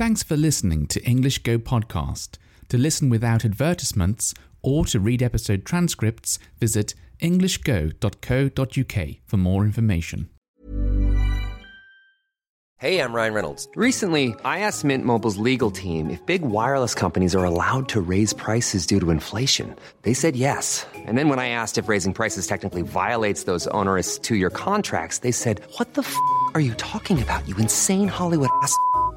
Thanks for listening to English Go Podcast. To listen without advertisements or to read episode transcripts, visit englishgo.co.uk for more information. Hey, I'm Ryan Reynolds. Recently, I asked Mint Mobile's legal team if big wireless companies are allowed to raise prices due to inflation. They said yes. And then when I asked if raising prices technically violates those onerous two year contracts, they said, What the f are you talking about, you insane Hollywood ass?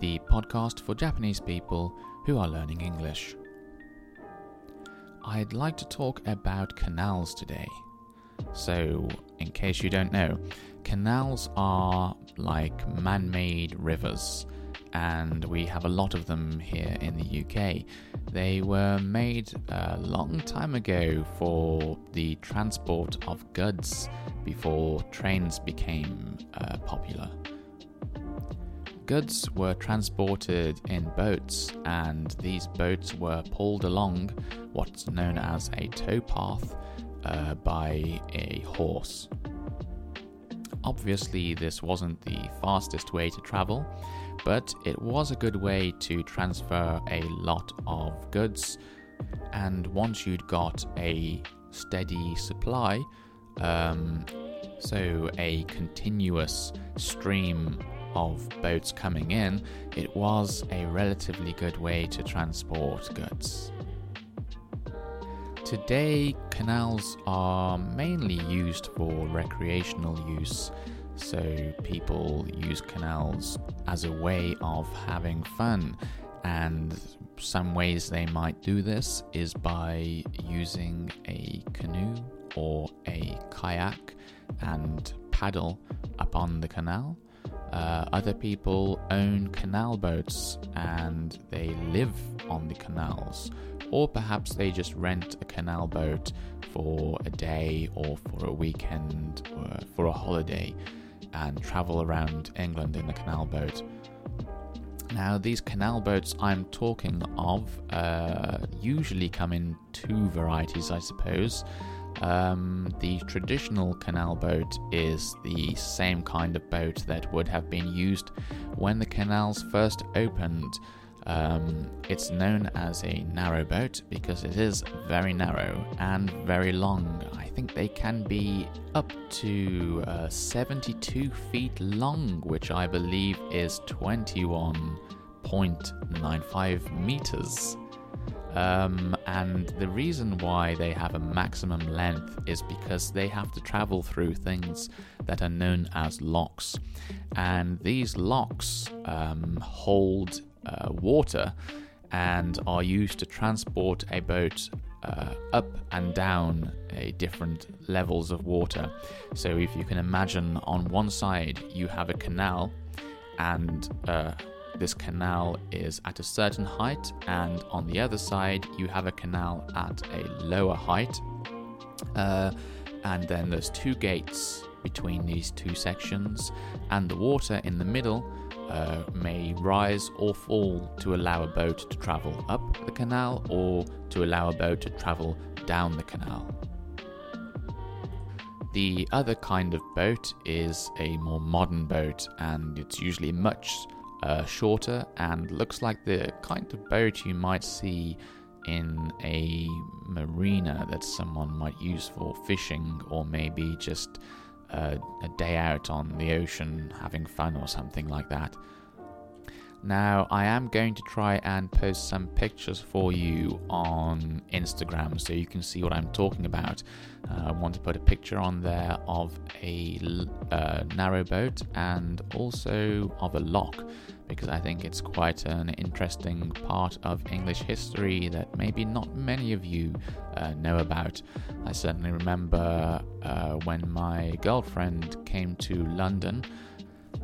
the podcast for Japanese people who are learning English. I'd like to talk about canals today. So, in case you don't know, canals are like man made rivers, and we have a lot of them here in the UK. They were made a long time ago for the transport of goods before trains became uh, popular. Goods were transported in boats, and these boats were pulled along what's known as a towpath uh, by a horse. Obviously, this wasn't the fastest way to travel, but it was a good way to transfer a lot of goods. And once you'd got a steady supply, um, so a continuous stream of boats coming in, it was a relatively good way to transport goods. Today, canals are mainly used for recreational use, so people use canals as a way of having fun. And some ways they might do this is by using a canoe or a kayak and paddle upon the canal. Uh, other people own canal boats and they live on the canals, or perhaps they just rent a canal boat for a day or for a weekend or for a holiday and travel around England in the canal boat. Now, these canal boats I'm talking of uh, usually come in two varieties, I suppose. Um, the traditional canal boat is the same kind of boat that would have been used when the canals first opened. Um, it's known as a narrow boat because it is very narrow and very long. I think they can be up to uh, 72 feet long, which I believe is 21.95 meters. Um, and the reason why they have a maximum length is because they have to travel through things that are known as locks. And these locks um, hold uh, water and are used to transport a boat uh, up and down a different levels of water. So if you can imagine on one side you have a canal and uh, this canal is at a certain height, and on the other side, you have a canal at a lower height. Uh, and then there's two gates between these two sections, and the water in the middle uh, may rise or fall to allow a boat to travel up the canal or to allow a boat to travel down the canal. The other kind of boat is a more modern boat, and it's usually much uh, shorter and looks like the kind of boat you might see in a marina that someone might use for fishing or maybe just uh, a day out on the ocean having fun or something like that. Now, I am going to try and post some pictures for you on Instagram so you can see what I'm talking about. Uh, I want to put a picture on there of a uh, narrow boat and also of a lock because I think it's quite an interesting part of English history that maybe not many of you uh, know about. I certainly remember uh, when my girlfriend came to London.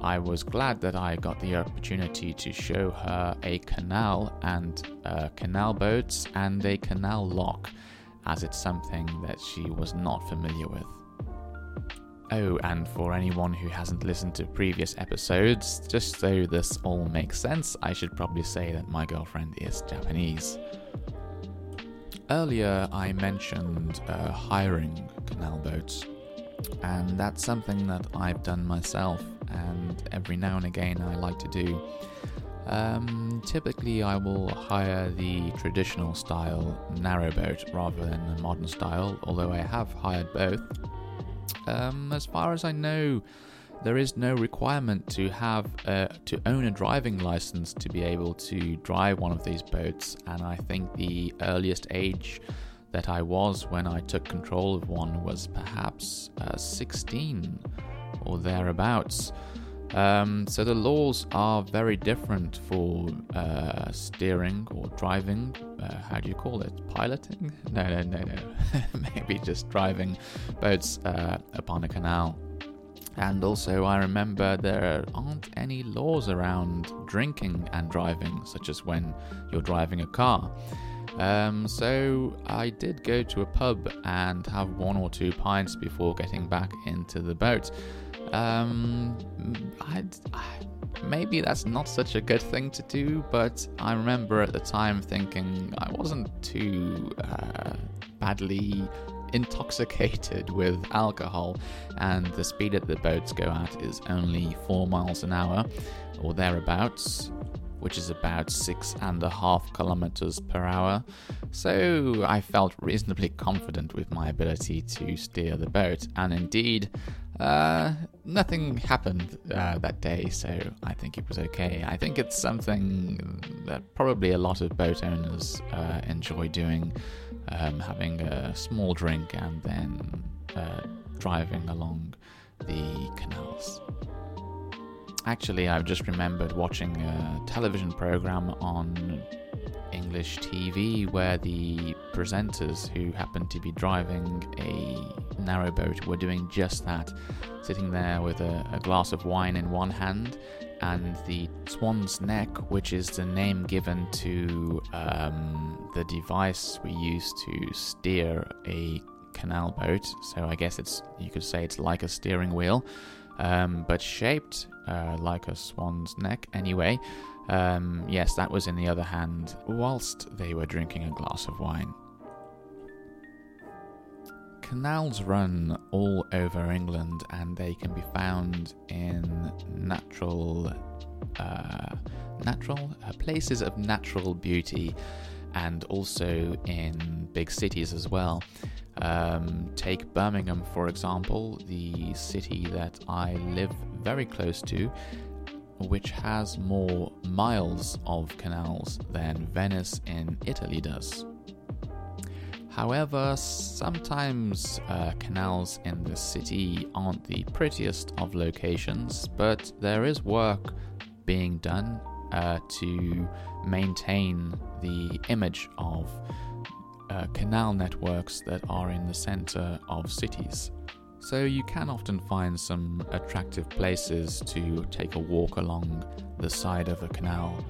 I was glad that I got the opportunity to show her a canal and uh, canal boats and a canal lock, as it's something that she was not familiar with. Oh, and for anyone who hasn't listened to previous episodes, just so this all makes sense, I should probably say that my girlfriend is Japanese. Earlier, I mentioned uh, hiring canal boats, and that's something that I've done myself, and every now and again I like to do. Um, typically, I will hire the traditional style narrowboat rather than the modern style, although I have hired both. Um, as far as I know, there is no requirement to have uh, to own a driving license to be able to drive one of these boats, and I think the earliest age that I was when I took control of one was perhaps uh, 16 or thereabouts. Um, so the laws are very different for uh, steering or driving. Uh, how do you call it? Piloting? No, no, no, no. Maybe just driving boats uh, upon a canal. And also, I remember there aren't any laws around drinking and driving, such as when you're driving a car. Um, so I did go to a pub and have one or two pints before getting back into the boat. Um, I'd, maybe that's not such a good thing to do, but I remember at the time thinking I wasn't too uh, badly intoxicated with alcohol, and the speed that the boats go at is only 4 miles an hour or thereabouts which is about six and a half kilometers per hour, so I felt reasonably confident with my ability to steer the boat, and indeed, uh, nothing happened uh, that day, so I think it was okay. I think it's something that probably a lot of boat owners uh, enjoy doing, um, having a small drink and then uh, driving along the canals. Actually, I've just remembered watching a television program on English TV where the presenters who happened to be driving a narrowboat were doing just that, sitting there with a, a glass of wine in one hand and the swan's neck, which is the name given to um, the device we use to steer a canal boat. So I guess it's you could say it's like a steering wheel, um, but shaped uh, like a swan's neck. Anyway, um, yes, that was in the other hand whilst they were drinking a glass of wine. Canals run all over England and they can be found in natural, uh, natural uh, places of natural beauty and also in big cities as well. Um, take Birmingham, for example, the city that I live very close to, which has more miles of canals than Venice in Italy does. However, sometimes uh, canals in the city aren't the prettiest of locations, but there is work being done uh, to maintain the image of uh, canal networks that are in the center of cities. So you can often find some attractive places to take a walk along the side of a canal.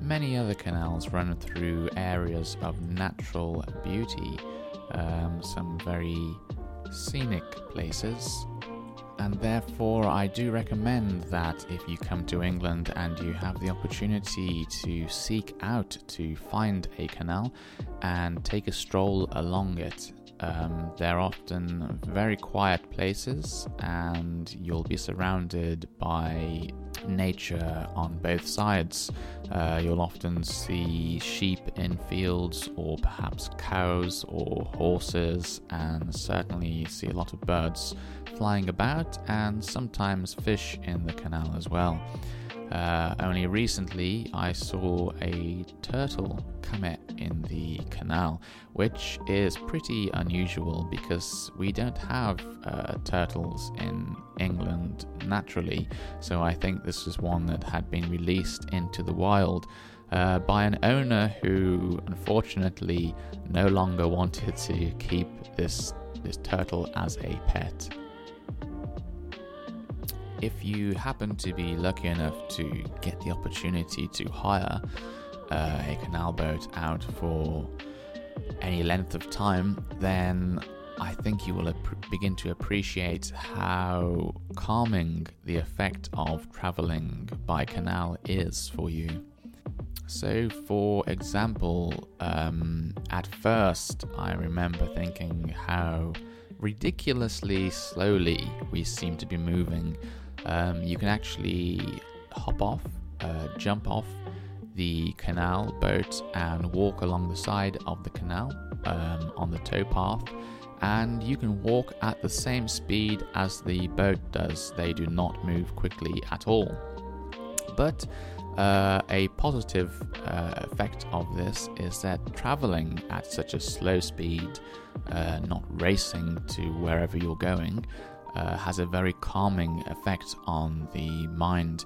Many other canals run through areas of natural beauty, um, some very scenic places and therefore I do recommend that if you come to England and you have the opportunity to seek out to find a canal and take a stroll along it, Um, they're often very quiet places, and you'll be surrounded by nature on both sides. Uh, you'll often see sheep in fields, or perhaps cows or horses, and certainly see a lot of birds flying about, and sometimes fish in the canal as well. Uh, only recently I saw a turtle come in the canal, which is pretty unusual because we don't have uh, turtles in England naturally. So I think this is one that had been released into the wild. Uh, by an owner who unfortunately no longer wanted to keep this this turtle as a pet if you happen to be lucky enough to get the opportunity to hire uh, a canal boat out for any length of time, then I think you will ap- begin to appreciate how calming the effect of traveling by canal is for you. So, for example, um, at first I remember thinking how ridiculously slowly we seem to be moving um, you can actually hop off, uh, jump off the canal boat and walk along the side of the canal um, on the towpath. And you can walk at the same speed as the boat does. They do not move quickly at all. But uh, a positive uh, effect of this is that traveling at such a slow speed, uh, not racing to wherever you're going, uh, has a very calming effect on the mind.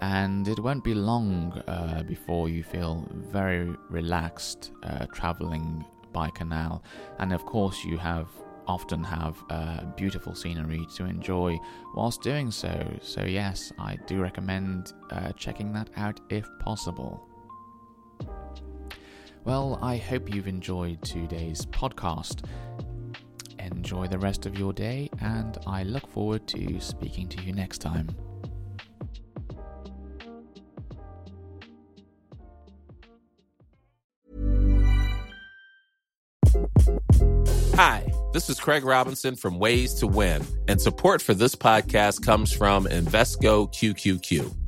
And it won't be long uh, before you feel very relaxed uh, traveling by canal. And of course, you have often have uh, beautiful scenery to enjoy whilst doing so. So, yes, I do recommend uh, checking that out if possible. Well, I hope you've enjoyed today's podcast. Enjoy the rest of your day, and I look forward to speaking to you next time. Hi, this is Craig Robinson from Ways to Win, and support for this podcast comes from Invesco QQQ.